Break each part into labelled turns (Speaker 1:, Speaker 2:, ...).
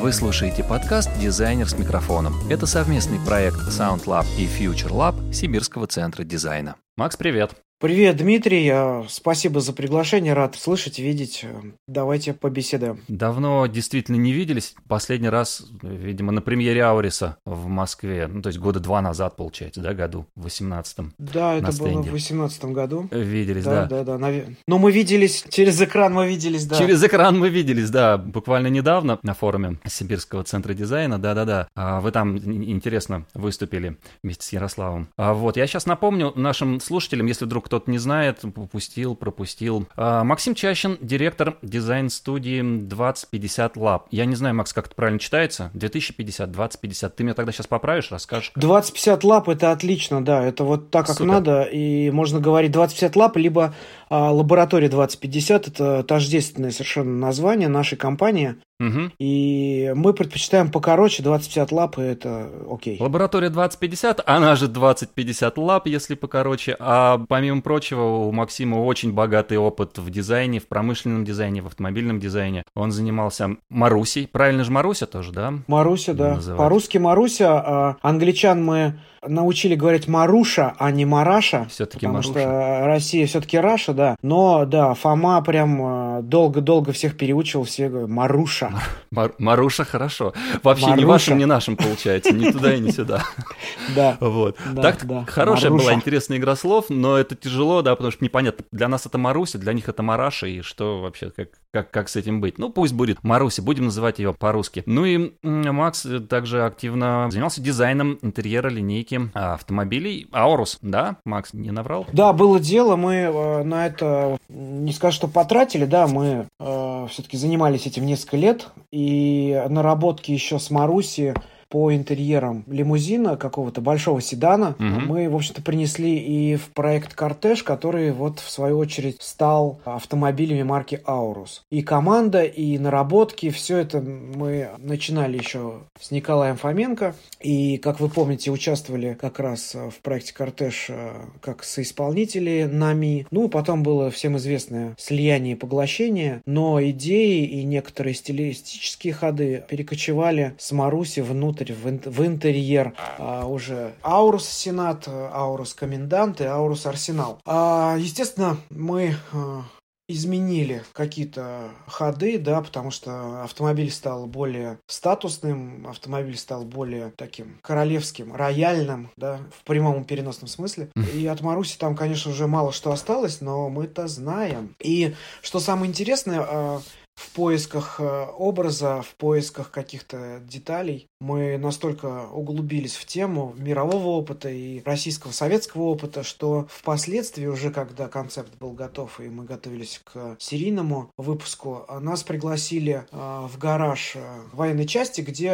Speaker 1: Вы слушаете подкаст «Дизайнер с микрофоном». Это совместный проект Sound Lab и Future Lab Сибирского центра дизайна. Макс, привет!
Speaker 2: Привет, Дмитрий. Спасибо за приглашение. Рад слышать, видеть. Давайте побеседуем.
Speaker 1: Давно действительно не виделись. Последний раз, видимо, на премьере Ауриса в Москве. Ну, то есть года два назад, получается, да, году, в 18-м.
Speaker 2: Да, это было в 18 году.
Speaker 1: Виделись, да.
Speaker 2: Да, да, да. Но мы виделись, через экран мы виделись, да.
Speaker 1: Через экран мы виделись, да. Буквально недавно на форуме Сибирского центра дизайна, да-да-да. А вы там интересно выступили вместе с Ярославом. А вот, я сейчас напомню нашим слушателям, если вдруг кто-то не знает, упустил, пропустил. А, Максим Чащин, директор дизайн-студии 2050 Lab. Я не знаю, Макс, как это правильно читается. 2050, 2050. Ты меня тогда сейчас поправишь, расскажешь?
Speaker 2: Как? 2050 Lab это отлично, да. Это вот так, как Супер. надо. И можно говорить 2050 Lab, либо а, лаборатория 2050. Это тождественное совершенно название нашей компании. Угу. И мы предпочитаем покороче, 2050 лап, и это окей.
Speaker 1: Лаборатория 2050, она же 2050 лап, если покороче. А помимо прочего, у Максима очень богатый опыт в дизайне, в промышленном дизайне, в автомобильном дизайне. Он занимался Марусей. Правильно же Маруся тоже, да?
Speaker 2: Маруся, да. По-русски Маруся. А англичан мы научили говорить Маруша, а не Мараша.
Speaker 1: Все-таки
Speaker 2: потому
Speaker 1: Маруша.
Speaker 2: что Россия все-таки Раша, да. Но, да, Фома прям э, долго-долго всех переучивал, все говорят Маруша.
Speaker 1: Мар- Маруша хорошо. Вообще Маруша. ни вашим, ни нашим получается, ни туда и ни сюда.
Speaker 2: Да.
Speaker 1: Вот. Так хорошая была интересная игра слов, но это тяжело, да, потому что непонятно. Для нас это Маруся, для них это Мараша, и что вообще, как, как, как с этим быть? Ну, пусть будет Маруся, будем называть ее по-русски. Ну и Макс также активно занимался дизайном интерьера линейки автомобилей. Аурус, да, Макс, не наврал?
Speaker 2: Да, было дело, мы э, на это, не скажу, что потратили, да, мы э, все-таки занимались этим несколько лет, и наработки еще с Маруси по интерьерам лимузина, какого-то большого седана, угу. мы, в общем-то, принесли и в проект «Кортеж», который вот, в свою очередь, стал автомобилями марки «Аурус». И команда, и наработки, все это мы начинали еще с Николаем Фоменко, и, как вы помните, участвовали как раз в проекте «Кортеж» э, как соисполнители нами. Ну, потом было всем известное слияние и поглощение, но идеи и некоторые стилистические ходы перекочевали с Маруси внутрь внутрь, в, интерьер а, уже Аурус Сенат, Аурус Комендант и Аурус Арсенал. А, естественно, мы а, изменили какие-то ходы, да, потому что автомобиль стал более статусным, автомобиль стал более таким королевским, рояльным, да, в прямом и переносном смысле. И от Маруси там, конечно, уже мало что осталось, но мы-то знаем. И что самое интересное, а, в поисках э, образа, в поисках каких-то деталей. Мы настолько углубились в тему мирового опыта и российского советского опыта, что впоследствии, уже когда концепт был готов и мы готовились к серийному выпуску, нас пригласили э, в гараж э, военной части, где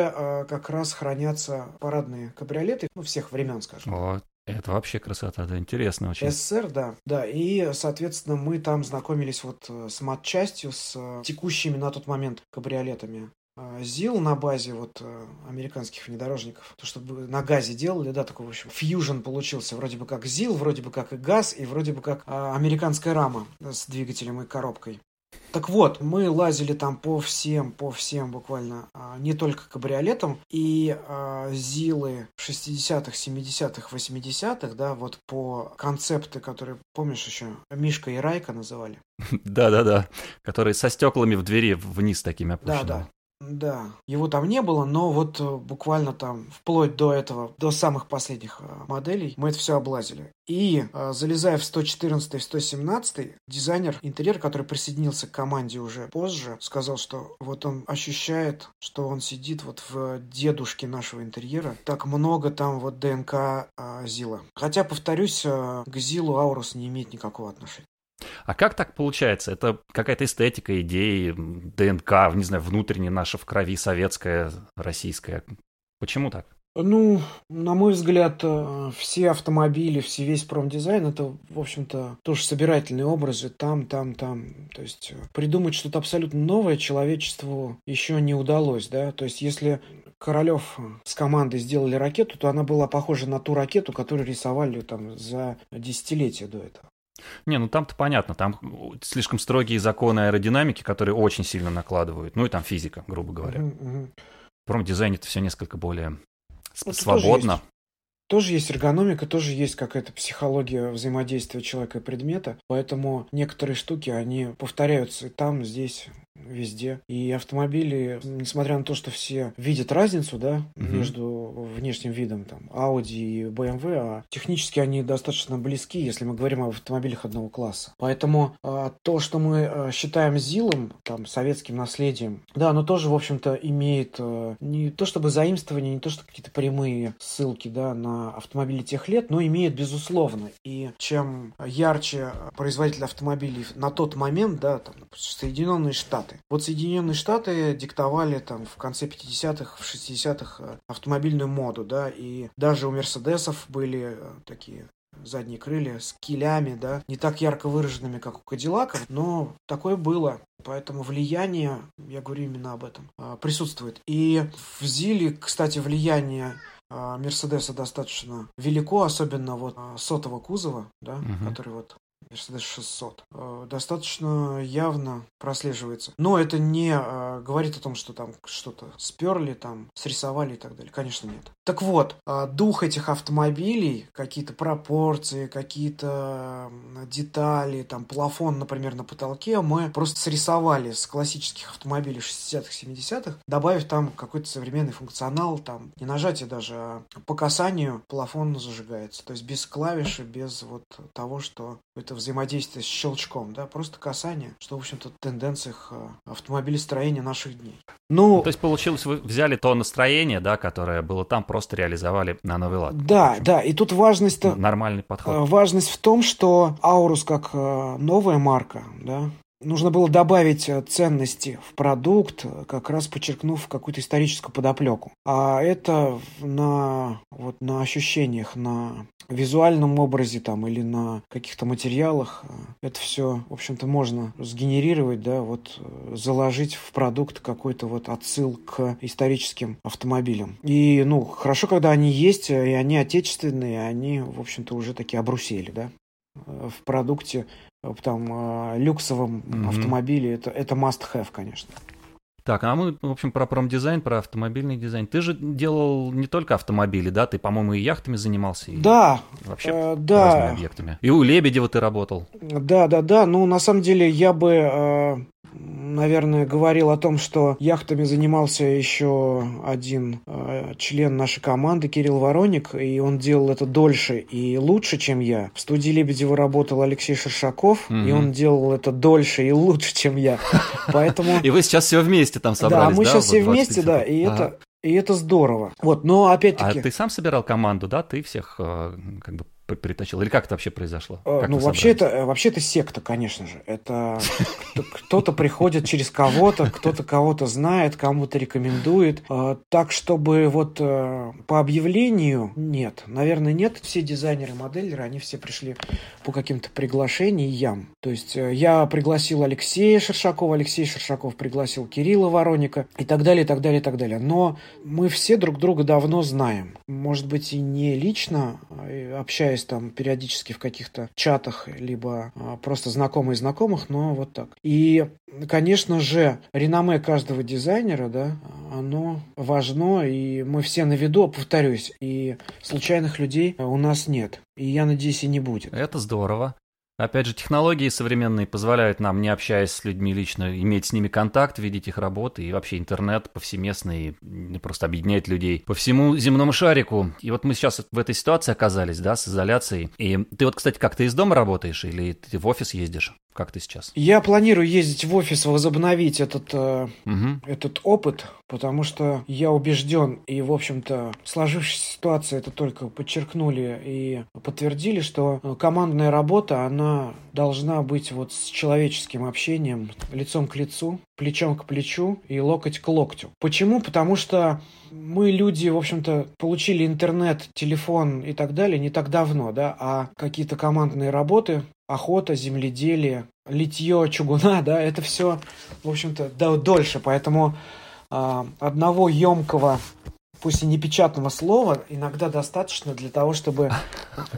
Speaker 2: как раз хранятся парадные кабриолеты, ну, всех времен, скажем.
Speaker 1: О, это вообще красота, да, интересно очень.
Speaker 2: СССР, да, да, и, соответственно, мы там знакомились вот э, с матчастью, с э, текущими на тот момент кабриолетами. Э, ЗИЛ на базе вот американских внедорожников, то, чтобы на газе делали, да, такой, в общем, фьюжн получился, вроде бы как ЗИЛ, вроде бы как и газ, и вроде бы как американская рама с двигателем и коробкой. Так вот, мы лазили там по всем, по всем буквально, а, не только кабриолетам, и а, ЗИЛы 60-х, 70-х, 80-х, да, вот по концепты, которые, помнишь еще, Мишка и Райка называли?
Speaker 1: Да-да-да, которые со стеклами в двери вниз такими опущены.
Speaker 2: Да-да, да, его там не было, но вот э, буквально там вплоть до этого, до самых последних э, моделей, мы это все облазили. И э, залезая в 114 и 117, дизайнер интерьера, который присоединился к команде уже позже, сказал, что вот он ощущает, что он сидит вот в дедушке нашего интерьера. Так много там вот ДНК Зила. Хотя, повторюсь, к Зилу Аурус не имеет никакого отношения.
Speaker 1: А как так получается? Это какая-то эстетика, идеи, ДНК, не знаю, внутренняя наша в крови, советская, российская. Почему так?
Speaker 2: Ну, на мой взгляд, э, все автомобили, все весь промдизайн это, в общем-то, тоже собирательные образы там, там, там. То есть э, придумать что-то абсолютно новое человечеству еще не удалось, да. То есть если Королев с командой сделали ракету, то она была похожа на ту ракету, которую рисовали там за десятилетия до этого.
Speaker 1: Не, ну там-то понятно, там слишком строгие законы аэродинамики, которые очень сильно накладывают, ну и там физика, грубо говоря. Uh-huh, В промдизайне это все несколько более ну, свободно.
Speaker 2: Тоже есть эргономика, тоже есть какая-то психология взаимодействия человека и предмета, поэтому некоторые штуки, они повторяются и там, здесь, везде. И автомобили, несмотря на то, что все видят разницу, да, угу. между внешним видом там Audi и BMW, а технически они достаточно близки, если мы говорим об автомобилях одного класса. Поэтому а, то, что мы а, считаем ЗИЛом, там, советским наследием, да, оно тоже, в общем-то, имеет а, не то чтобы заимствование, не то что какие-то прямые ссылки, да, на автомобили тех лет, но имеет, безусловно. И чем ярче производитель автомобилей на тот момент, да, там, Соединенные Штаты, Штаты. Вот Соединенные Штаты диктовали там в конце 50-х, в 60-х э, автомобильную моду, да, и даже у Мерседесов были э, такие задние крылья с килями, да, не так ярко выраженными, как у Кадиллаков, но такое было. Поэтому влияние, я говорю именно об этом, э, присутствует. И в Зиле, кстати, влияние Мерседеса достаточно велико, особенно вот сотого кузова, да, угу. который вот Mercedes 600, э, достаточно явно прослеживается. Но это не э, говорит о том, что там что-то сперли, там срисовали и так далее. Конечно, нет. Так вот, э, дух этих автомобилей, какие-то пропорции, какие-то детали, там плафон, например, на потолке, мы просто срисовали с классических автомобилей 60-х, 70-х, добавив там какой-то современный функционал, там не нажатие даже, а по касанию плафон зажигается. То есть без клавиши, без вот того, что это взаимодействие с щелчком, да, просто касание, что, в общем-то, в тенденциях э, автомобилестроения наших дней.
Speaker 1: Ну, то есть получилось, вы взяли то настроение, да, которое было там, просто реализовали на новый лад.
Speaker 2: Да, да, и тут важность...
Speaker 1: Нормальный подход.
Speaker 2: Э, важность в том, что Аурус как э, новая марка, да, нужно было добавить э, ценности в продукт, э, как раз подчеркнув какую-то историческую подоплеку. А это на, вот, на ощущениях, на визуальном образе там или на каких-то материалах э, это все, в общем-то, можно сгенерировать, да, вот заложить в продукт какой-то вот отсыл к историческим автомобилям. И, ну, хорошо, когда они есть, и они отечественные, они, в общем-то, уже такие обрусели, да в продукте там а, люксовом mm-hmm. автомобиле, это, это must have, конечно.
Speaker 1: Так, а мы, в общем, про промдизайн, про автомобильный дизайн. Ты же делал не только автомобили, да? Ты, по-моему, и яхтами занимался. И
Speaker 2: да.
Speaker 1: Вообще э, да. разными объектами. И у Лебедева ты работал.
Speaker 2: Да, да, да. Ну, на самом деле, я бы э, наверное, говорил о том, что яхтами занимался еще один э, член нашей команды, Кирилл Вороник, и он делал это дольше и лучше, чем я. В студии Лебедева работал Алексей Шершаков, mm-hmm. и он делал это дольше и лучше, чем я. Поэтому...
Speaker 1: И вы сейчас все вместе там собрались,
Speaker 2: да? мы сейчас все вместе, да, и это... И это здорово. Вот, но опять-таки...
Speaker 1: А ты сам собирал команду, да? Ты всех э, как бы перетащил? Или как это вообще произошло?
Speaker 2: Э, как ну, вообще это, э, вообще это секта, конечно же. Это кто-то приходит через кого-то, кто-то кого-то знает, кому-то рекомендует. Э, так, чтобы вот по объявлению нет. Наверное, нет. Все дизайнеры, модельеры, они все пришли по каким-то приглашениям. То есть я пригласил Алексея Шершакова, Алексей Шершаков пригласил Кирилла Вороника и так далее, и так далее, и так далее. Но мы все друг друга давно знаем. Может быть, и не лично общаясь общаюсь там периодически в каких-то чатах, либо а, просто знакомые знакомых, но вот так. И, конечно же, реноме каждого дизайнера, да, оно важно, и мы все на виду, повторюсь, и случайных людей у нас нет. И я надеюсь, и не будет.
Speaker 1: Это здорово. Опять же, технологии современные позволяют нам, не общаясь с людьми лично, иметь с ними контакт, видеть их работы, и вообще интернет повсеместный просто объединяет людей по всему земному шарику. И вот мы сейчас в этой ситуации оказались, да, с изоляцией. И ты вот, кстати, как ты из дома работаешь или ты в офис ездишь? Как ты сейчас?
Speaker 2: Я планирую ездить в офис, возобновить этот, э, угу. этот опыт, потому что я убежден, и, в общем-то, сложившаяся ситуация это только подчеркнули и подтвердили, что командная работа, она должна быть вот с человеческим общением, лицом к лицу, плечом к плечу и локоть к локтю. Почему? Потому что мы, люди, в общем-то, получили интернет, телефон и так далее не так давно, да, а какие-то командные работы, охота, земледелие, литье чугуна, да, это все, в общем-то, дольше, поэтому э, одного емкого пусть и не печатного слова, иногда достаточно для того, чтобы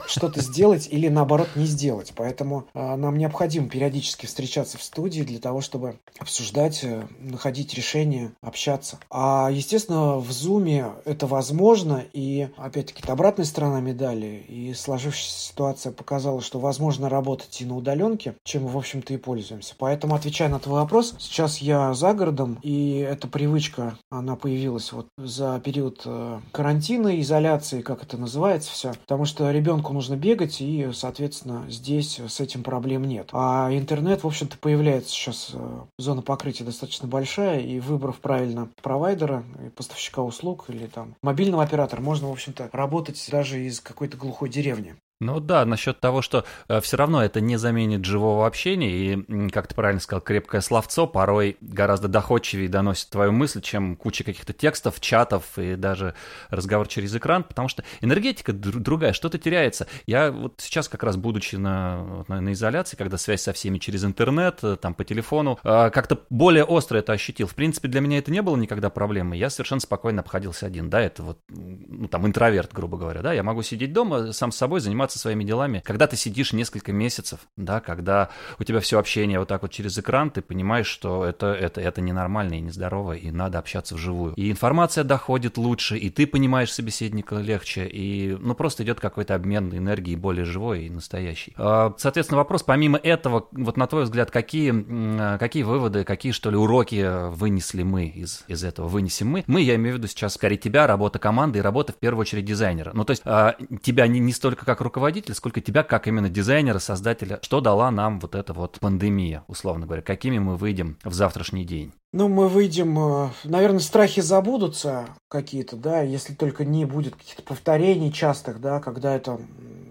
Speaker 2: что-то сделать или наоборот не сделать. Поэтому э, нам необходимо периодически встречаться в студии для того, чтобы обсуждать, э, находить решения, общаться. А, естественно, в Зуме это возможно, и опять-таки это обратная сторона медали, и сложившаяся ситуация показала, что возможно работать и на удаленке, чем мы, в общем-то, и пользуемся. Поэтому, отвечая на твой вопрос, сейчас я за городом, и эта привычка, она появилась вот за период э, карантина, изоляции, как это называется все, потому что ребенку нужно бегать, и, соответственно, здесь с этим проблем нет. А интернет, в общем-то, появляется сейчас, э, зона покрытия достаточно большая, и выбрав правильно провайдера, поставщика услуг или там мобильного оператора, можно, в общем-то, работать даже из какой-то глухой деревни.
Speaker 1: Ну да, насчет того, что э, все равно это не заменит живого общения, и, как ты правильно сказал, крепкое словцо порой гораздо доходчивее доносит твою мысль, чем куча каких-то текстов, чатов и даже разговор через экран, потому что энергетика другая, что-то теряется. Я вот сейчас как раз, будучи на, на, на изоляции, когда связь со всеми через интернет, э, там по телефону, э, как-то более остро это ощутил. В принципе, для меня это не было никогда проблемой, я совершенно спокойно обходился один, да, это вот, ну там, интроверт, грубо говоря, да, я могу сидеть дома, сам с собой заниматься заниматься своими делами. Когда ты сидишь несколько месяцев, да, когда у тебя все общение вот так вот через экран, ты понимаешь, что это, это, это ненормально и нездорово, и надо общаться вживую. И информация доходит лучше, и ты понимаешь собеседника легче, и ну просто идет какой-то обмен энергии более живой и настоящий. А, соответственно, вопрос, помимо этого, вот на твой взгляд, какие, какие выводы, какие, что ли, уроки вынесли мы из, из этого, вынесем мы? Мы, я имею в виду сейчас скорее тебя, работа команды и работа в первую очередь дизайнера. Ну, то есть а, тебя не, не столько как руководителя, руководителя, сколько тебя как именно дизайнера, создателя. Что дала нам вот эта вот пандемия, условно говоря? Какими мы выйдем в завтрашний день?
Speaker 2: Ну, мы выйдем, э, наверное, страхи забудутся какие-то, да, если только не будет каких-то повторений частых, да, когда это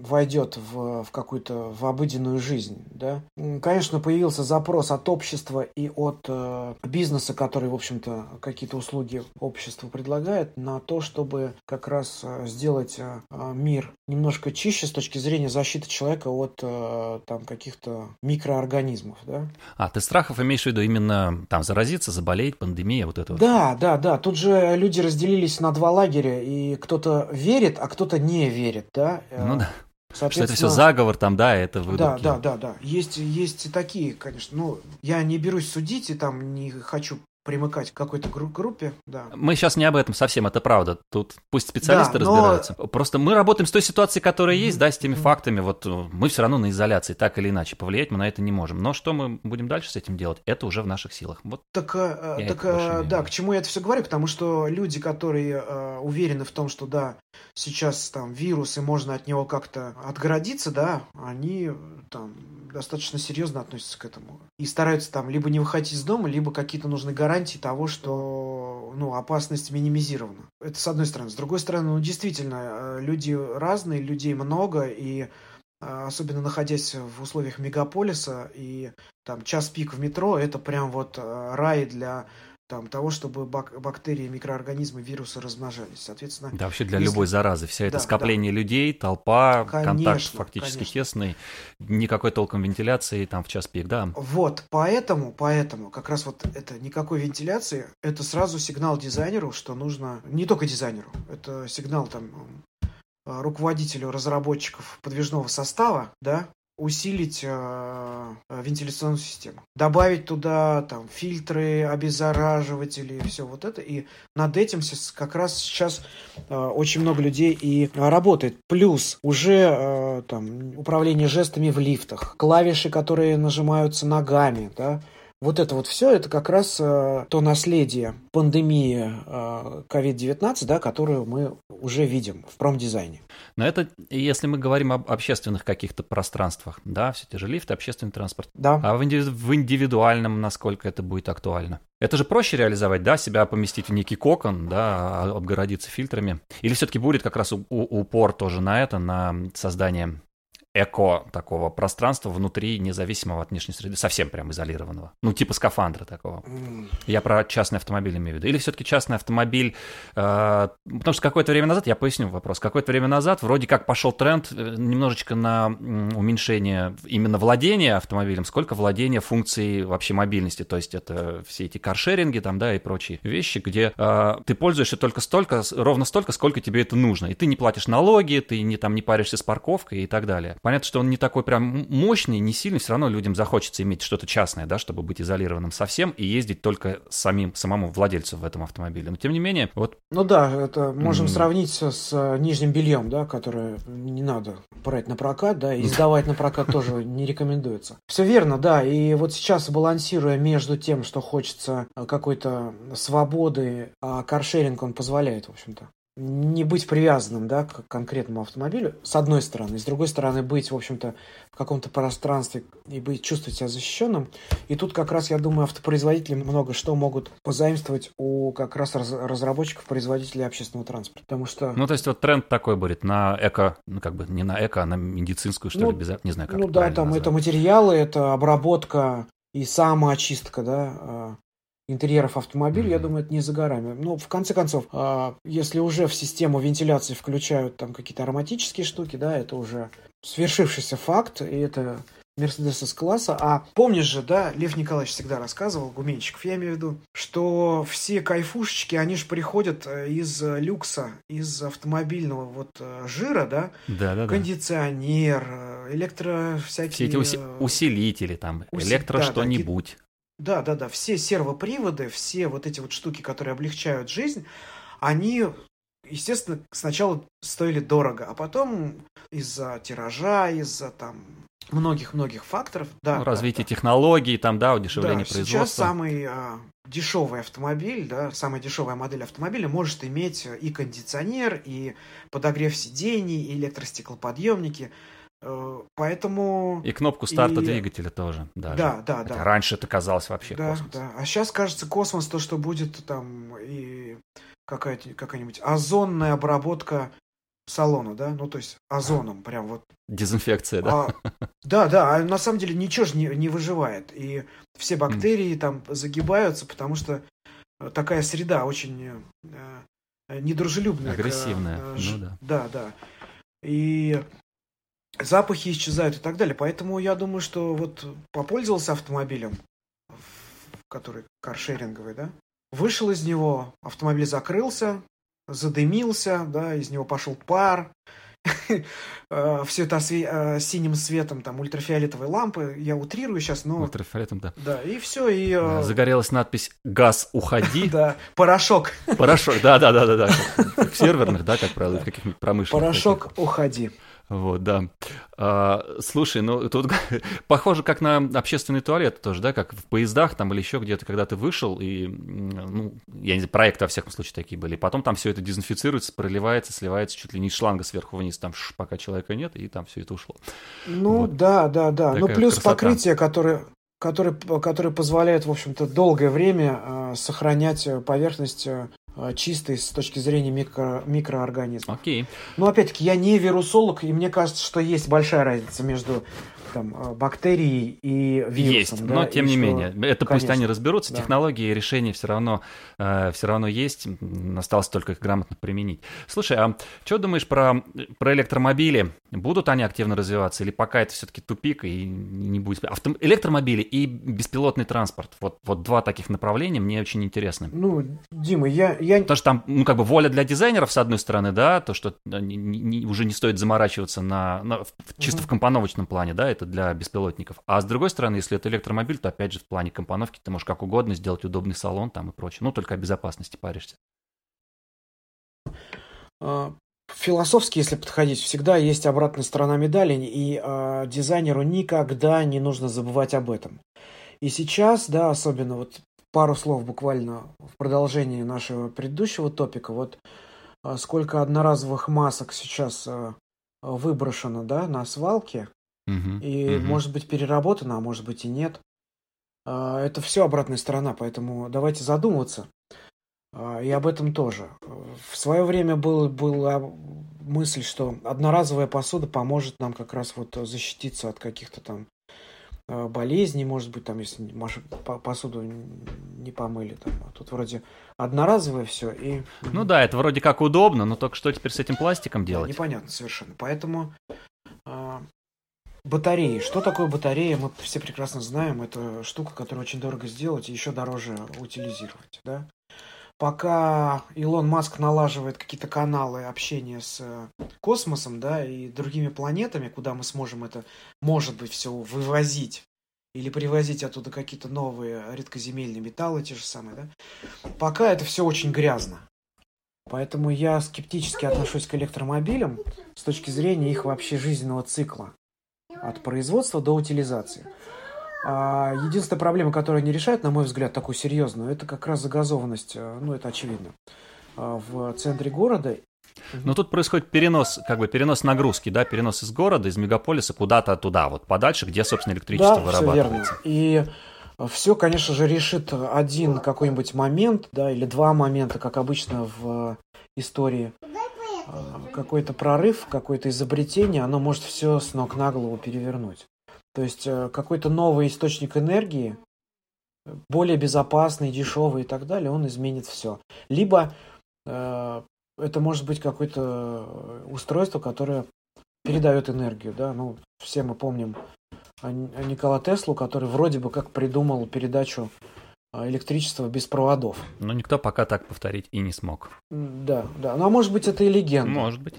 Speaker 2: войдет в, в какую-то в обыденную жизнь, да. Конечно, появился запрос от общества и от э, бизнеса, который, в общем-то, какие-то услуги обществу предлагает, на то, чтобы как раз э, сделать э, мир немножко чище с точки зрения защиты человека от э, там каких-то микроорганизмов, да.
Speaker 1: А, ты страхов имеешь в виду именно там заразиться, заболеть, пандемия, вот это вот?
Speaker 2: Да, да, да. Тут же люди разделились на два лагеря, и кто-то верит, а кто-то не верит, да.
Speaker 1: Ну да. Что это все заговор там, да, это выдумки.
Speaker 2: Да, да, да, да. Есть, есть и такие, конечно. Ну, я не берусь судить и там не хочу примыкать к какой-то гру- группе, да.
Speaker 1: Мы сейчас не об этом совсем, это правда. Тут пусть специалисты да, но... разбираются. Просто мы работаем с той ситуацией, которая есть, да, с теми фактами. Вот э, мы все равно на изоляции, так или иначе. Повлиять мы на это не можем. Но что мы будем дальше с этим делать, это уже в наших силах. Вот
Speaker 2: так, э, так э, да, к чему я это все говорю? Потому что люди, которые э, уверены в том, что да, сейчас там вирус и можно от него как-то отгородиться, да, они там достаточно серьезно относятся к этому. И стараются там либо не выходить из дома, либо какие-то нужны гарантии того, что ну, опасность минимизирована. Это с одной стороны. С другой стороны, ну, действительно, э, люди разные, людей много, и э, особенно находясь в условиях мегаполиса, и там час пик в метро, это прям вот э, рай для там, того, чтобы бак- бактерии, микроорганизмы, вирусы размножались. Соответственно,
Speaker 1: да, вообще для если... любой заразы. Вся это да, скопление да. людей, толпа, конечно, контакт фактически конечно. тесный, никакой толком вентиляции там в час пик, да.
Speaker 2: Вот, поэтому, поэтому как раз вот это никакой вентиляции, это сразу сигнал дизайнеру, что нужно, не только дизайнеру, это сигнал там руководителю разработчиков подвижного состава, да, усилить э, вентиляционную систему, добавить туда там фильтры, обеззараживатели, все вот это. И над этим как раз сейчас э, очень много людей и работает. Плюс уже э, там управление жестами в лифтах, клавиши, которые нажимаются ногами, да, вот это вот все, это как раз э, то наследие пандемии э, COVID-19, да, которую мы уже видим в промдизайне.
Speaker 1: Но это если мы говорим об общественных каких-то пространствах, да, все те же лифты, общественный транспорт.
Speaker 2: Да.
Speaker 1: А в, индиви- в индивидуальном, насколько это будет актуально? Это же проще реализовать, да, себя поместить в некий кокон, да, а, обгородиться фильтрами? Или все-таки будет как раз у- упор тоже на это, на создание эко такого пространства внутри независимого от внешней среды, совсем прям изолированного. Ну, типа скафандра такого. Я про частный автомобиль имею в виду. Или все-таки частный автомобиль, э, потому что какое-то время назад, я поясню вопрос, какое-то время назад вроде как пошел тренд э, немножечко на уменьшение именно владения автомобилем, сколько владения функцией вообще мобильности, то есть это все эти каршеринги там, да, и прочие вещи, где э, ты пользуешься только столько, ровно столько, сколько тебе это нужно, и ты не платишь налоги, ты не там не паришься с парковкой и так далее. Понятно, что он не такой прям мощный, не сильный, все равно людям захочется иметь что-то частное, да, чтобы быть изолированным совсем и ездить только самим, самому владельцу в этом автомобиле. Но тем не менее, вот...
Speaker 2: Ну да, это можем mm. сравнить с э, нижним бельем, да, которое не надо брать на прокат, да, и сдавать на прокат тоже не рекомендуется. Все верно, да, и вот сейчас балансируя между тем, что хочется какой-то свободы, а каршеринг он позволяет, в общем-то, не быть привязанным да, к конкретному автомобилю, с одной стороны. С другой стороны, быть, в общем-то, в каком-то пространстве и быть, чувствовать себя защищенным. И тут как раз, я думаю, автопроизводители много что могут позаимствовать у как раз раз, разработчиков, производителей общественного транспорта. Потому что...
Speaker 1: Ну, то есть вот тренд такой будет на эко, ну, как бы не на эко, а на медицинскую, что ну, ли, без... не знаю, как
Speaker 2: Ну да, там назвать. это материалы, это обработка и самоочистка, да, а, интерьеров автомобиля, я думаю, это не за горами. Ну, в конце концов, а, если уже в систему вентиляции включают там какие-то ароматические штуки, да, это уже свершившийся факт, и это Мерседес с класса. А помнишь же, да, Лев Николаевич всегда рассказывал, Гуменщиков я имею в виду, что все кайфушечки, они же приходят э, из люкса, из автомобильного вот э, жира, да?
Speaker 1: Да, да,
Speaker 2: Кондиционер, э, электро всякие...
Speaker 1: Все эти уси- усилители там, Уси... электро да, что-нибудь.
Speaker 2: Да, да, да. Все сервоприводы, все вот эти вот штуки, которые облегчают жизнь, они, естественно, сначала стоили дорого, а потом из-за тиража, из-за там многих-многих факторов. Да,
Speaker 1: ну,
Speaker 2: да,
Speaker 1: развитие
Speaker 2: да.
Speaker 1: технологий, там, да, удешевление
Speaker 2: да,
Speaker 1: производства.
Speaker 2: Сейчас самый а, дешевый автомобиль, да, самая дешевая модель автомобиля может иметь и кондиционер, и подогрев сидений, и электростеклоподъемники. Э, поэтому...
Speaker 1: И кнопку старта и... двигателя тоже. Даже.
Speaker 2: Да, да, да.
Speaker 1: раньше это казалось вообще
Speaker 2: да,
Speaker 1: космос.
Speaker 2: Да, а сейчас кажется космос то, что будет там и какая-то какая-нибудь озонная обработка салона, да, ну то есть озоном прям вот.
Speaker 1: Дезинфекция, да?
Speaker 2: А, да, да, а на самом деле ничего же не, не выживает. И все бактерии mm. там загибаются, потому что такая среда очень э, недружелюбная.
Speaker 1: Агрессивная, к, э, ну да.
Speaker 2: Да, да. И запахи исчезают и так далее. Поэтому я думаю, что вот попользовался автомобилем, который каршеринговый, да, вышел из него, автомобиль закрылся, задымился, да, из него пошел пар, э, все это э, синим светом, там, ультрафиолетовой лампы, я утрирую сейчас, но...
Speaker 1: Ультрафиолетом, да.
Speaker 2: Да, и все, и... Э,
Speaker 1: загорелась надпись «Газ, уходи».
Speaker 2: Да, порошок.
Speaker 1: Порошок, да-да-да-да, в серверных, да, как правило, в каких-нибудь промышленных.
Speaker 2: Порошок, уходи.
Speaker 1: Вот, да. А, слушай, ну тут похоже как на общественный туалет тоже, да, как в поездах там или еще где-то, когда ты вышел, и, ну, я не знаю, проекты во всяком случае такие были. Потом там все это дезинфицируется, проливается, сливается чуть ли не шланга сверху вниз, там пока человека нет, и там все это ушло.
Speaker 2: Ну, вот. да, да, да. Ну, Такая ну, плюс красота. покрытие, которое, которое, которое позволяет, в общем-то, долгое время э, сохранять поверхность Э, чистой с точки зрения микро, микроорганизмов.
Speaker 1: Окей.
Speaker 2: Но опять-таки я не вирусолог, и мне кажется, что есть большая разница между там, э, бактерией и вирусом.
Speaker 1: Есть, да, но тем не что... менее. Это Конечно. пусть они разберутся. Да. Технологии и решения все равно, э, все равно есть. Осталось только их грамотно применить. Слушай, а что думаешь про, про электромобили? Будут они активно развиваться или пока это все-таки тупик и не будет? Авто... Электромобили и беспилотный транспорт. Вот, вот два таких направления мне очень интересны.
Speaker 2: Ну, Дима, я... я...
Speaker 1: Потому что там, ну, как бы воля для дизайнеров, с одной стороны, да, то, что не, не, уже не стоит заморачиваться на, на чисто угу. в компоновочном плане, да, это для беспилотников. А с другой стороны, если это электромобиль, то опять же в плане компоновки ты можешь как угодно сделать удобный салон там и прочее. Ну, только о безопасности паришься.
Speaker 2: А, философски, если подходить, всегда есть обратная сторона медали, и э, дизайнеру никогда не нужно забывать об этом. И сейчас, да, особенно вот пару слов буквально в продолжении нашего предыдущего топика, вот э, сколько одноразовых масок сейчас выброшено, да, на свалке, угу, и угу. может быть переработано, а может быть и нет. Э, это все обратная сторона, поэтому давайте задумываться. А, и об этом тоже. В свое время был, был, мысль, что одноразовая посуда поможет нам как раз вот защититься от каких-то там э, болезней, может быть, там, если посуду не помыли, там, а тут вроде одноразовое все и...
Speaker 1: Ну да, это вроде как удобно, но только что теперь с этим пластиком делать?
Speaker 2: Да, непонятно совершенно, поэтому батареи. Что такое батарея, мы все прекрасно знаем, это штука, которую очень дорого сделать и еще дороже утилизировать, да? пока Илон Маск налаживает какие-то каналы общения с э, космосом, да, и другими планетами, куда мы сможем это, может быть, все вывозить или привозить оттуда какие-то новые редкоземельные металлы, те же самые, да, пока это все очень грязно. Поэтому я скептически отношусь к электромобилям с точки зрения их вообще жизненного цикла. От производства до утилизации. А единственная проблема, которую они решают, на мой взгляд, такую серьезную, это как раз загазованность, э, ну, это очевидно, а, в центре города.
Speaker 1: Но тут происходит перенос, как бы перенос нагрузки, да, перенос из города, из мегаполиса куда-то туда, вот подальше, где, собственно, электричество
Speaker 2: да,
Speaker 1: вырабатывается.
Speaker 2: Все верно. И все, конечно же, решит один какой-нибудь момент, да, или два момента, как обычно в истории. А, какой-то прорыв, какое-то изобретение, оно может все с ног на голову перевернуть. То есть э, какой-то новый источник энергии, более безопасный, дешевый и так далее, он изменит все. Либо э, это может быть какое-то устройство, которое передает энергию, да, ну, все мы помним Никола Теслу, который вроде бы как придумал передачу э, электричества без проводов.
Speaker 1: Но никто пока так повторить и не смог.
Speaker 2: Да, да. Ну, а может быть, это и легенда.
Speaker 1: Может быть.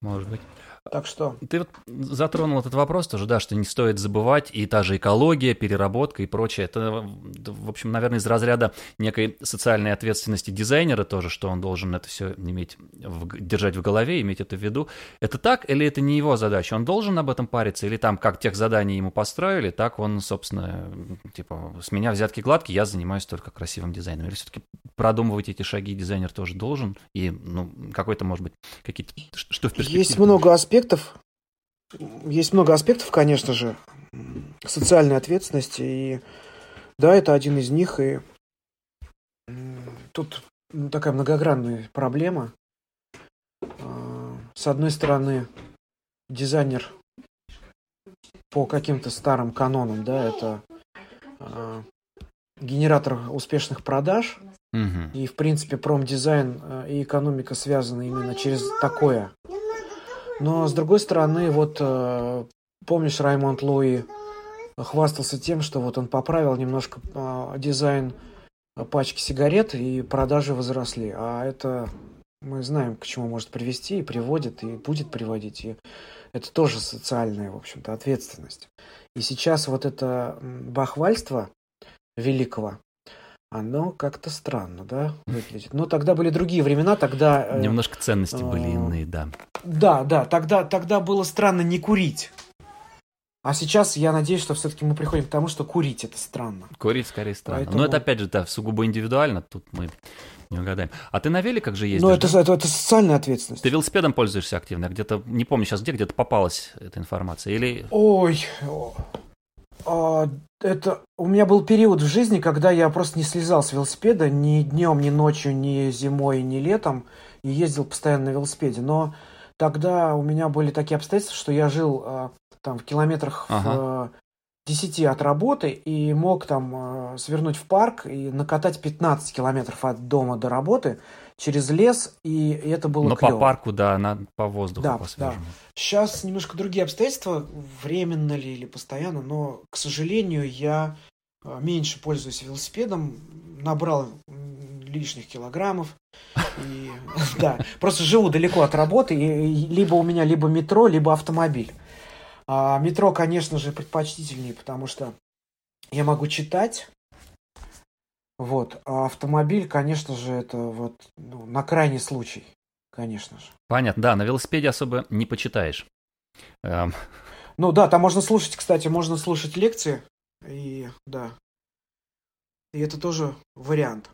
Speaker 1: Может быть.
Speaker 2: Так что...
Speaker 1: Ты вот затронул этот вопрос тоже, да, что не стоит забывать, и та же экология, переработка и прочее. Это, в общем, наверное, из разряда некой социальной ответственности дизайнера тоже, что он должен это все иметь, в, держать в голове, иметь это в виду. Это так или это не его задача? Он должен об этом париться? Или там, как тех заданий ему построили, так он, собственно, типа, с меня взятки гладкие, я занимаюсь только красивым дизайном? Или все-таки продумывать эти шаги дизайнер тоже должен? И, ну, какой-то, может быть, какие-то... Что в перспективе?
Speaker 2: Есть много аспектов аспектов. Есть много аспектов, конечно же, социальной ответственности. И да, это один из них. И тут такая многогранная проблема. А, с одной стороны, дизайнер по каким-то старым канонам, да, это а, генератор успешных продаж. Угу. И, в принципе, промдизайн а, и экономика связаны именно через такое но, с другой стороны, вот э, помнишь, Раймонд Луи хвастался тем, что вот он поправил немножко э, дизайн пачки сигарет, и продажи возросли. А это мы знаем, к чему может привести, и приводит, и будет приводить. И это тоже социальная, в общем-то, ответственность. И сейчас вот это бахвальство великого, оно как-то странно, да, выглядит. Но тогда были другие времена, тогда...
Speaker 1: Э, Немножко ценности э, были иные, да.
Speaker 2: Да, да, тогда, тогда было странно не курить. А сейчас я надеюсь, что все-таки мы приходим к тому, что курить это странно.
Speaker 1: Курить скорее странно. Поэтому... Но это опять же, да, сугубо индивидуально, тут мы не угадаем. А ты на великах же ездишь? Ну,
Speaker 2: это,
Speaker 1: да?
Speaker 2: это, это социальная ответственность.
Speaker 1: Ты велосипедом пользуешься активно? Где-то, не помню сейчас где, где-то попалась эта информация? Или...
Speaker 2: Ой, это у меня был период в жизни, когда я просто не слезал с велосипеда ни днем, ни ночью, ни зимой, ни летом и ездил постоянно на велосипеде. Но тогда у меня были такие обстоятельства, что я жил а, там в километрах ага. в 10 от работы и мог там а, свернуть в парк и накатать 15 километров от дома до работы через лес, и это было
Speaker 1: Но
Speaker 2: клево.
Speaker 1: по парку, да, на, по воздуху,
Speaker 2: да,
Speaker 1: по свежему. Да.
Speaker 2: Сейчас немножко другие обстоятельства, временно ли или постоянно, но, к сожалению, я а, меньше пользуюсь велосипедом, набрал лишних килограммов. И, да, просто живу далеко от работы, и либо у меня либо метро, либо автомобиль. А метро, конечно же, предпочтительнее, потому что я могу читать, вот. А автомобиль, конечно же, это вот ну, на крайний случай, конечно же.
Speaker 1: Понятно, да, на велосипеде особо не почитаешь.
Speaker 2: Эм. Ну да, там можно слушать, кстати, можно слушать лекции, и да. И это тоже вариант.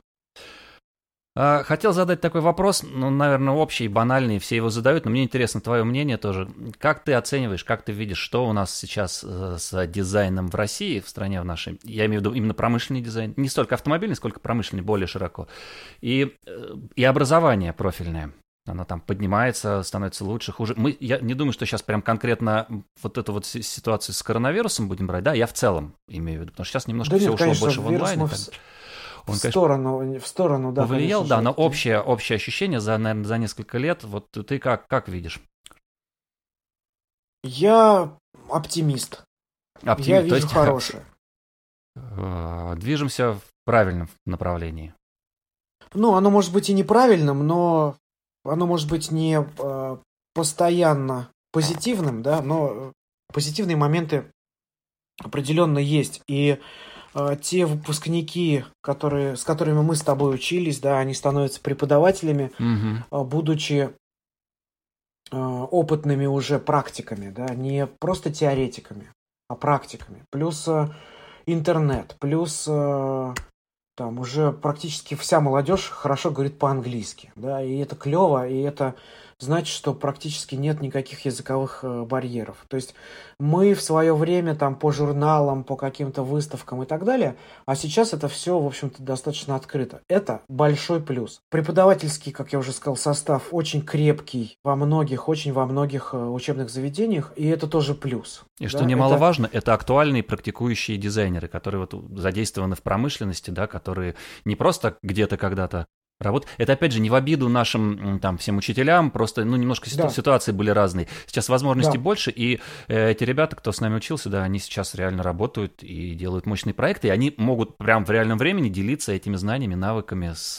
Speaker 1: А, хотел задать такой вопрос, ну, наверное, общий, банальный, все его задают, но мне интересно твое мнение тоже. Как ты оцениваешь, как ты видишь, что у нас сейчас э, с дизайном в России, в стране в нашей? Я имею в виду именно промышленный дизайн, не столько автомобильный, сколько промышленный, более широко. И, э, и образование профильное. Она там поднимается, становится лучше, хуже. Мы, я не думаю, что сейчас прям конкретно вот эту вот ситуацию с коронавирусом будем брать, да, я в целом имею в виду, потому что сейчас немножко
Speaker 2: да
Speaker 1: все
Speaker 2: нет,
Speaker 1: ушло
Speaker 2: конечно,
Speaker 1: больше в онлайн.
Speaker 2: Мы
Speaker 1: Он,
Speaker 2: в
Speaker 1: конечно,
Speaker 2: сторону, в сторону, да.
Speaker 1: повлиял,
Speaker 2: конечно
Speaker 1: да, на общее, общее ощущение за, наверное, за несколько лет. Вот ты как, как видишь?
Speaker 2: Я оптимист.
Speaker 1: Оптимист,
Speaker 2: Я вижу
Speaker 1: есть,
Speaker 2: хорошее.
Speaker 1: э, Движемся в правильном направлении.
Speaker 2: Ну, оно может быть и неправильным, но оно может быть не э, постоянно позитивным, да, но позитивные моменты определенно есть. И э, те выпускники, которые, с которыми мы с тобой учились, да, они становятся преподавателями, э, будучи э, опытными уже практиками, да, не просто теоретиками, а практиками. Плюс э, интернет, плюс э, там уже практически вся молодежь хорошо говорит по-английски, да, и это клево, и это значит, что практически нет никаких языковых э, барьеров. То есть мы в свое время там по журналам, по каким-то выставкам и так далее, а сейчас это все, в общем-то, достаточно открыто. Это большой плюс. Преподавательский, как я уже сказал, состав очень крепкий во многих, очень во многих э, учебных заведениях, и это тоже плюс.
Speaker 1: И
Speaker 2: да.
Speaker 1: что
Speaker 2: Это-
Speaker 1: немаловажно, это... актуальные практикующие дизайнеры, которые вот задействованы в промышленности, да, которые не просто где-то когда-то работают. Это, опять же, не в обиду нашим там всем учителям, просто, ну, немножко ситу-
Speaker 2: Да.
Speaker 1: ситуации были разные. Сейчас возможностей
Speaker 2: Да.
Speaker 1: больше, и э, эти ребята, кто с нами учился, да, они сейчас реально работают и делают мощные проекты, и они могут прям в реальном времени делиться этими знаниями, навыками с,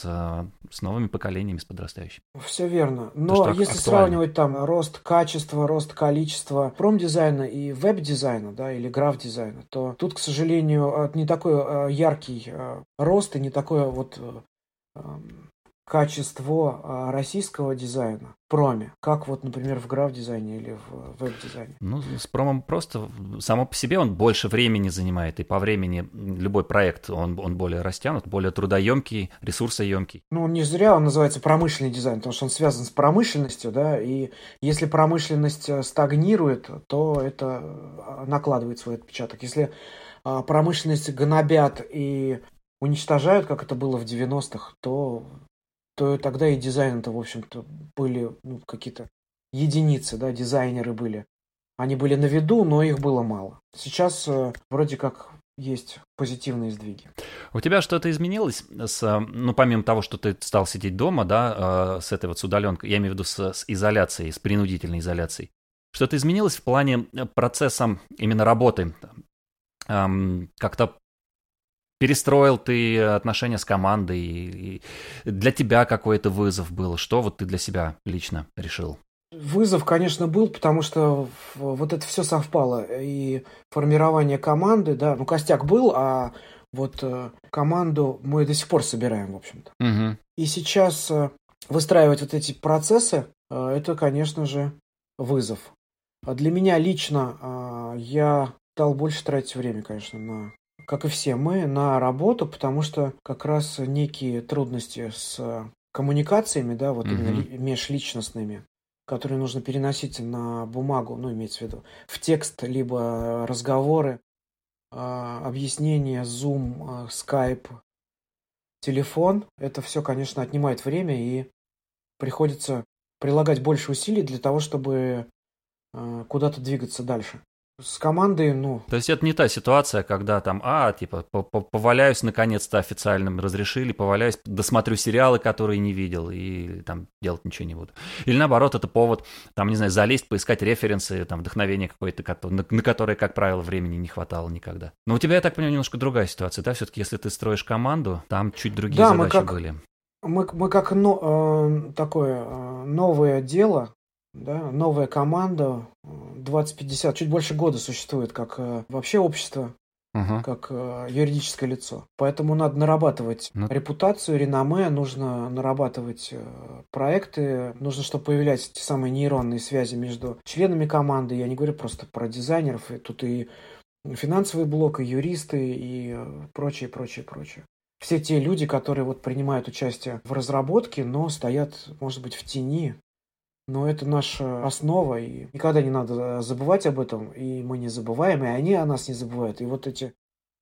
Speaker 1: с новыми поколениями, с подрастающими.
Speaker 2: Все верно. Но
Speaker 1: ак-
Speaker 2: если
Speaker 1: актуально.
Speaker 2: сравнивать там рост качества, рост количества промдизайна и веб-дизайна, да, или граф-дизайна, то тут, к сожалению, э, не такой э, яркий э, рост и не такое вот эм, качество э, российского дизайна в проме, как вот, например, в граф-дизайне или в веб-дизайне.
Speaker 1: Ну, с промом просто само по себе он больше времени занимает, и по времени любой проект, он, он более растянут, более трудоемкий, ресурсоемкий.
Speaker 2: Ну, не зря он называется промышленный дизайн, потому что он связан с промышленностью, да, и если промышленность э, стагнирует, то это э, накладывает свой отпечаток. Если а, промышленность гнобят и уничтожают, как это было в 90-х, то, то тогда и дизайн-то, в общем-то, были ну, какие-то единицы, да, дизайнеры были. Они были на виду, но их было мало. Сейчас э, вроде как есть позитивные сдвиги.
Speaker 1: У тебя что-то изменилось, с, ну, помимо того, что ты стал сидеть дома, да, э, с этой вот с удаленкой, я имею в виду с, с изоляцией, с принудительной изоляцией, что-то изменилось в плане э, процесса именно работы? Эм, Как-то перестроил ты отношения с командой? И для тебя какой-то вызов был? Что вот ты для себя лично решил?
Speaker 2: Вызов, конечно, был, потому что вот это все совпало. И формирование команды, да, ну, костяк был, а вот э, команду мы до сих пор собираем, в общем-то.
Speaker 1: Мгм.
Speaker 2: И сейчас э, выстраивать вот эти процессы, э, это, конечно же, вызов. А Для меня лично э, я стал больше тратить время, конечно, на, как и все мы, на работу, потому что как раз некие трудности с коммуникациями, да, вот именно
Speaker 1: Мгм.
Speaker 2: ли- межличностными, которые нужно переносить на бумагу, ну, имеется в виду, в текст, либо разговоры, а, объяснения, Zoom, а, Skype, телефон, это все, конечно, отнимает время и приходится прилагать больше усилий для того, чтобы а, куда-то двигаться дальше. С командой, ну,
Speaker 1: То есть это не та ситуация, когда там, а, типа, по- по- поваляюсь, наконец-то официально разрешили, поваляюсь, досмотрю сериалы, которые не видел, и там делать ничего не буду. Или наоборот, это повод, там, не знаю, залезть, поискать референсы, там, вдохновение какое-то, на, на которое, как правило, времени не хватало никогда. Но у тебя, я так понимаю, немножко другая ситуация, да? Все-таки, если ты строишь команду, там чуть другие
Speaker 2: Да, мы
Speaker 1: задачи
Speaker 2: как-
Speaker 1: были.
Speaker 2: мы, мы как но- э, такое э, новое дело, да, новая команда, э, 2050, чуть больше года существует как э, вообще общество,
Speaker 1: Мгм.
Speaker 2: как э, юридическое лицо. Поэтому надо нарабатывать
Speaker 1: Ну.
Speaker 2: репутацию, реноме, нужно нарабатывать э, проекты, нужно, чтобы появлялись те самые нейронные связи между членами команды. Я не говорю просто про дизайнеров, и тут и финансовый блок, и юристы, и прочее, прочее, прочее. Все те люди, которые вот принимают участие в разработке, но стоят, может быть, в тени. Но это наша основа, и никогда не надо забывать об этом, и мы не забываем, и они о нас не забывают. И вот эти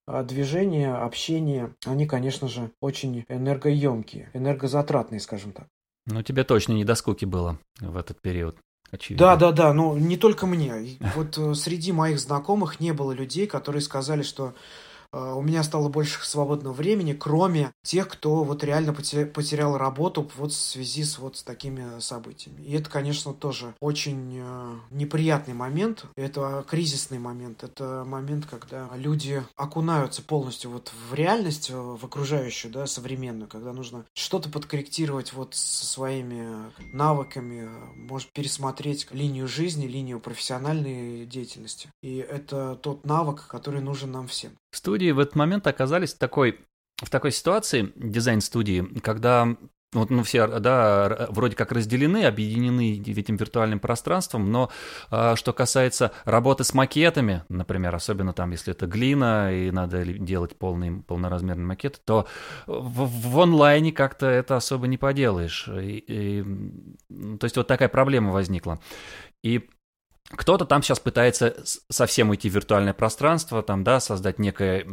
Speaker 2: а, движения, общение, они, конечно же, очень энергоемкие, энергозатратные, скажем так.
Speaker 1: Ну, тебе точно не до скуки было в этот период.
Speaker 2: Очевидно. Да, да, да, но не только мне. Вот э, среди моих знакомых не было людей, которые сказали, что Э, у меня стало больше свободного времени, кроме тех, кто вот реально потерял работу вот в связи с вот с такими событиями. И это, конечно, тоже очень э, неприятный момент. Это кризисный момент. Это момент, когда люди окунаются полностью вот в реальность, э, в окружающую, да, современную, когда нужно что-то подкорректировать вот со своими навыками, может пересмотреть линию жизни, линию профессиональной деятельности. И это тот навык, который нужен нам всем.
Speaker 1: Студии в этот момент оказались в такой, в такой ситуации, дизайн-студии, когда вот, ну, все, да, вроде как разделены, объединены этим виртуальным пространством, но э, что касается работы с макетами, например, особенно там, если это глина и надо делать полный, полноразмерный макет, то в, в онлайне как-то это особо не поделаешь. И, и, то есть вот такая проблема возникла. И кто-то там сейчас пытается совсем уйти в виртуальное пространство, там, да, создать некое,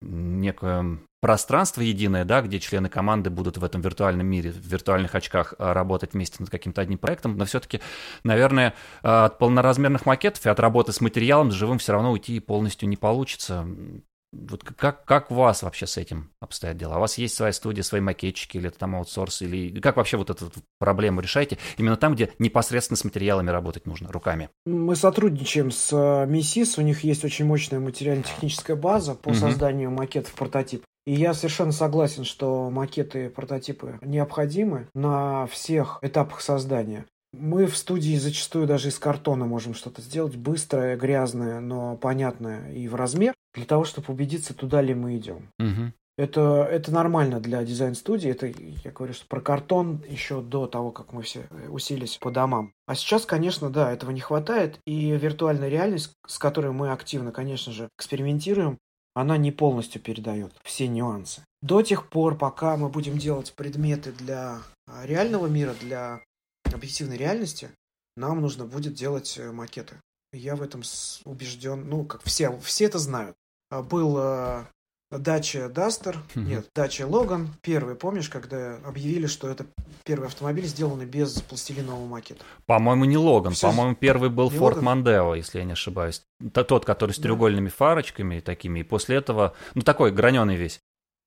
Speaker 1: некое пространство единое, да, где члены команды будут в этом виртуальном мире, в виртуальных очках а, работать вместе над каким-то одним проектом, но все-таки, наверное, а, от полноразмерных макетов и от работы с материалом с живым все равно уйти полностью не получится. Вот как, как у вас вообще с этим обстоят дела? У вас есть своя студия, свои макетчики, или это там аутсорс, или как вообще вот эту проблему решаете? Именно там, где непосредственно с материалами работать нужно, руками.
Speaker 2: Мы сотрудничаем с МИСИС, у них есть очень мощная материально-техническая база по угу. созданию макетов прототип. И я совершенно согласен, что макеты и прототипы необходимы на всех этапах создания. Мы в студии зачастую даже из картона можем что-то сделать быстрое, грязное, но понятное и в размер, для того, чтобы убедиться, туда ли мы идем. Угу. Это, это нормально для дизайн-студии. Это, я говорю, что про картон еще до того, как мы все уселись по домам. А сейчас, конечно, да, этого не хватает. И виртуальная реальность, с которой мы активно, конечно же, экспериментируем, она не полностью передает все нюансы. До тех пор, пока мы будем делать предметы для а, реального мира, для объективной реальности, нам нужно будет делать э, макеты. Я в этом убежден, ну, как все, все это знают. А, был э, дача Дастер, нет, дача Логан, первый, помнишь, когда объявили, что это первый автомобиль, сделанный без пластилинового макета?
Speaker 1: По-моему, не Логан, Все... по-моему, первый был не Ford Mondeo, если я не ошибаюсь. Тот, который с треугольными да. фарочками такими, и после этого, ну, такой граненый весь.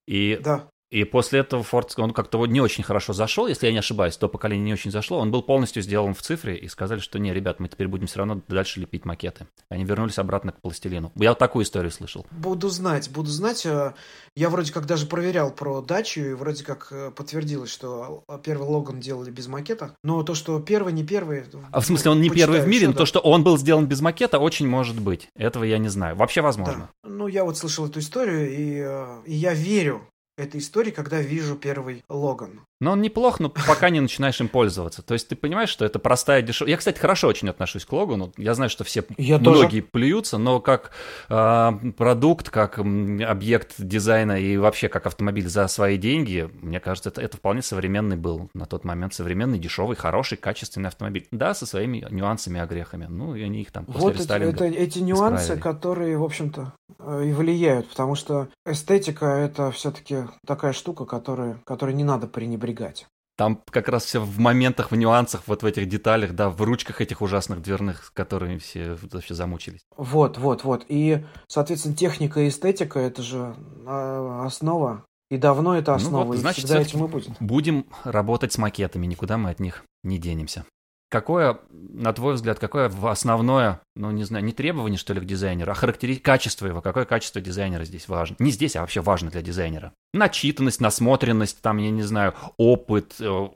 Speaker 1: И
Speaker 2: да.
Speaker 1: И после этого Ford, он как-то не очень хорошо зашел, если я не ошибаюсь, то поколение не очень зашло. Он был полностью сделан в цифре и сказали, что не, ребят, мы теперь будем все равно дальше лепить макеты. Они вернулись обратно к пластилину. Я вот такую историю слышал.
Speaker 2: Буду знать, буду знать. Э, я вроде как даже проверял про дачу, и вроде как э, подтвердилось, что первый Логан делали без макета. Но то, что первый, не первый...
Speaker 1: А в смысле, он не первый в мире, но да. то, что он был сделан без макета, очень может быть. Этого я не знаю. Вообще возможно.
Speaker 2: Да. Ну, я вот слышал эту историю, и, э, и я верю этой истории, когда вижу первый Логан.
Speaker 1: Но он неплох, но пока не начинаешь им пользоваться. То есть ты понимаешь, что это простая дешевая... Я, кстати, хорошо очень отношусь к Логану. Я знаю, что все Я многие тоже. плюются, но как э, продукт, как объект дизайна и вообще как автомобиль за свои деньги, мне кажется, это, это вполне современный был на тот момент. Современный, дешевый, хороший, качественный автомобиль. Да, со своими нюансами, огрехами. Ну, и они их там после
Speaker 2: вот рестайлинга это, эти нюансы, исправили. которые, в общем-то, э, и влияют, потому что эстетика — это все-таки такая штука, которая, которой не надо пренебрегать.
Speaker 1: Там как раз все в моментах, в нюансах, вот в этих деталях, да, в ручках этих ужасных дверных, которыми все вообще замучились.
Speaker 2: Вот, вот, вот. И, соответственно, техника и эстетика – это же а, основа. И давно это основа, ну вот, значит, и всегда этим и будет.
Speaker 1: Будем работать с макетами, никуда мы от них не денемся. Какое, на твой взгляд, какое основное, ну, не знаю, не требование, что ли, к дизайнеру, а характеристика, качество его, какое качество дизайнера здесь важно? Не здесь, а вообще важно для дизайнера. Начитанность, насмотренность, там, я не знаю, опыт, э,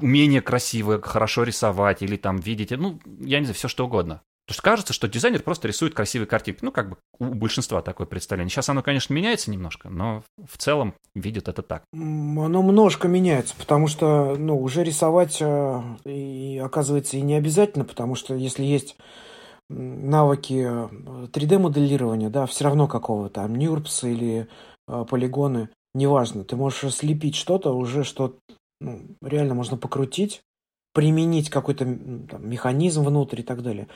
Speaker 1: умение красиво, хорошо рисовать или там видеть, ну, я не знаю, все что угодно. Потому что кажется, что дизайнер просто рисует красивые картинки. Ну, как бы у большинства такое представление. Сейчас оно, конечно, меняется немножко, но в целом видят это так.
Speaker 2: Оно немножко меняется, потому что, ну, уже рисовать э, и, оказывается и не обязательно, потому что если есть навыки 3D-моделирования, да, все равно какого то там, NURBS или э, полигоны, неважно, ты можешь слепить что-то уже, что ну, реально можно покрутить, применить какой-то механизм внутрь и так далее.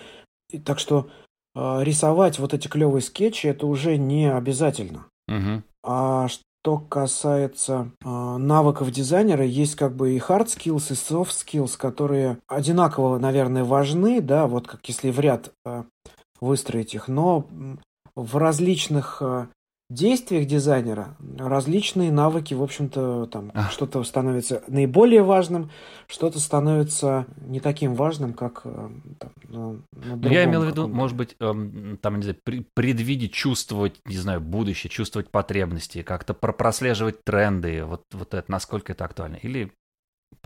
Speaker 2: И, так что э, рисовать вот эти клевые скетчи это уже не обязательно.
Speaker 1: Угу.
Speaker 2: А что касается э, навыков дизайнера, есть как бы и hard skills, и soft skills, которые одинаково, наверное, важны, да, вот как если в ряд э, выстроить их, но в различных э, действиях дизайнера различные навыки, в общем-то, там а. что-то становится наиболее важным, что-то становится не таким важным, как э, там, на
Speaker 1: другом, Я имел в виду, может быть, эм, там, не знаю, предвидеть, чувствовать, не знаю, будущее, чувствовать потребности, как-то прослеживать тренды, вот, вот это, насколько это актуально, или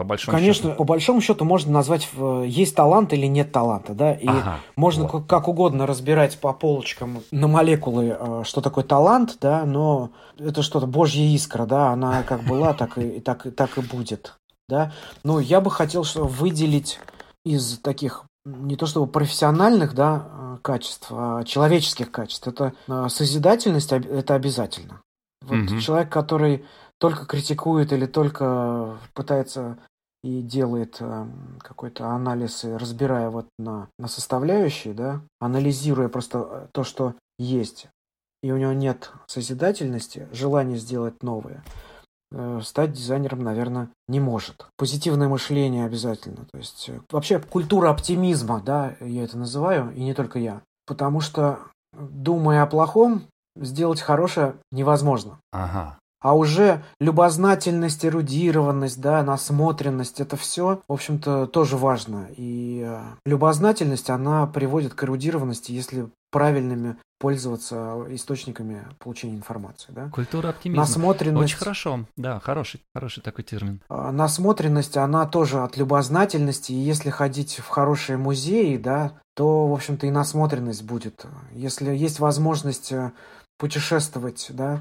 Speaker 1: по большому
Speaker 2: Конечно,
Speaker 1: счету.
Speaker 2: по большому счету можно назвать, есть талант или нет таланта, да, и ага, можно вот. как угодно разбирать по полочкам на молекулы, э, что такое талант, да, но это что-то божья искра, да, она как была, так и, так, так и будет, да. Но я бы хотел что выделить из таких не то чтобы профессиональных, да, э, качеств, а человеческих качеств. Это э, созидательность, это обязательно. Вот угу. человек, который только критикует или только пытается и делает э, какой-то анализ, разбирая вот на, на составляющие, да, анализируя просто э, то, что есть, и у него нет созидательности, желания сделать новое, э, стать дизайнером, наверное, не может. Позитивное мышление обязательно. То есть э, вообще культура оптимизма, да, я это называю, и не только я. Потому что, думая о плохом, сделать хорошее невозможно.
Speaker 1: Ага.
Speaker 2: А уже любознательность, эрудированность, да, насмотренность, это все, в общем-то, тоже важно. И э, любознательность, она приводит к эрудированности, если правильными пользоваться источниками получения информации. Да?
Speaker 1: Культура оптимизма. Насмотренность. Очень хорошо, да, хороший, хороший такой термин.
Speaker 2: А, насмотренность, она тоже от любознательности, и если ходить в хорошие музеи, да, то, в общем-то, и насмотренность будет. Если есть возможность э, путешествовать, да,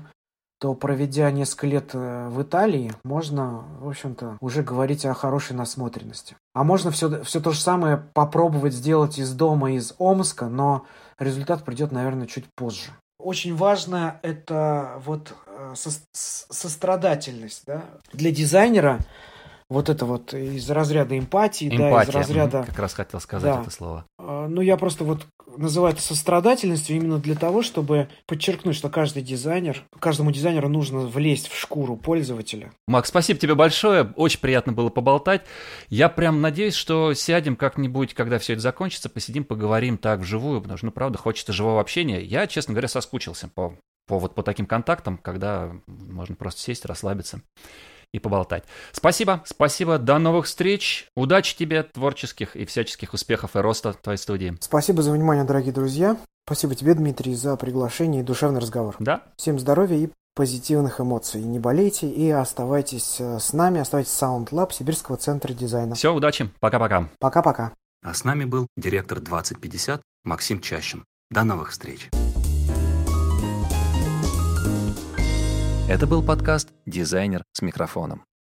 Speaker 2: то проведя несколько лет э, в Италии, можно, в общем-то, уже говорить о хорошей насмотренности. А можно все, все то же самое попробовать сделать из дома, из Омска, но результат придет, наверное, чуть позже. Очень важно это вот э, со, сострадательность. Да? Для дизайнера вот это вот из разряда эмпатии,
Speaker 1: Эмпатия.
Speaker 2: да, из разряда...
Speaker 1: Как раз хотел сказать да. это слово.
Speaker 2: А, ну, я просто вот называю это сострадательностью именно для того, чтобы подчеркнуть, что каждый дизайнер, каждому дизайнеру нужно влезть в шкуру пользователя.
Speaker 1: Макс, спасибо тебе большое, очень приятно было поболтать. Я прям надеюсь, что сядем как-нибудь, когда все это закончится, посидим, поговорим так вживую, потому что, ну, правда, хочется живого общения. Я, честно говоря, соскучился по, по вот по таким контактам, когда можно просто сесть, расслабиться и поболтать. Спасибо, спасибо, до новых встреч, удачи тебе, творческих и всяческих успехов и роста в твоей студии.
Speaker 2: Спасибо за внимание, дорогие друзья. Спасибо тебе, Дмитрий, за приглашение и душевный разговор.
Speaker 1: Да.
Speaker 2: Всем здоровья и позитивных эмоций. Не болейте и оставайтесь э, с нами, оставайтесь в Sound Lab Сибирского центра дизайна.
Speaker 1: Все, удачи, пока-пока.
Speaker 2: Пока-пока.
Speaker 1: А с нами был директор 2050 Максим Чащин. До новых встреч. Это был подкаст «Дизайнер с микрофоном».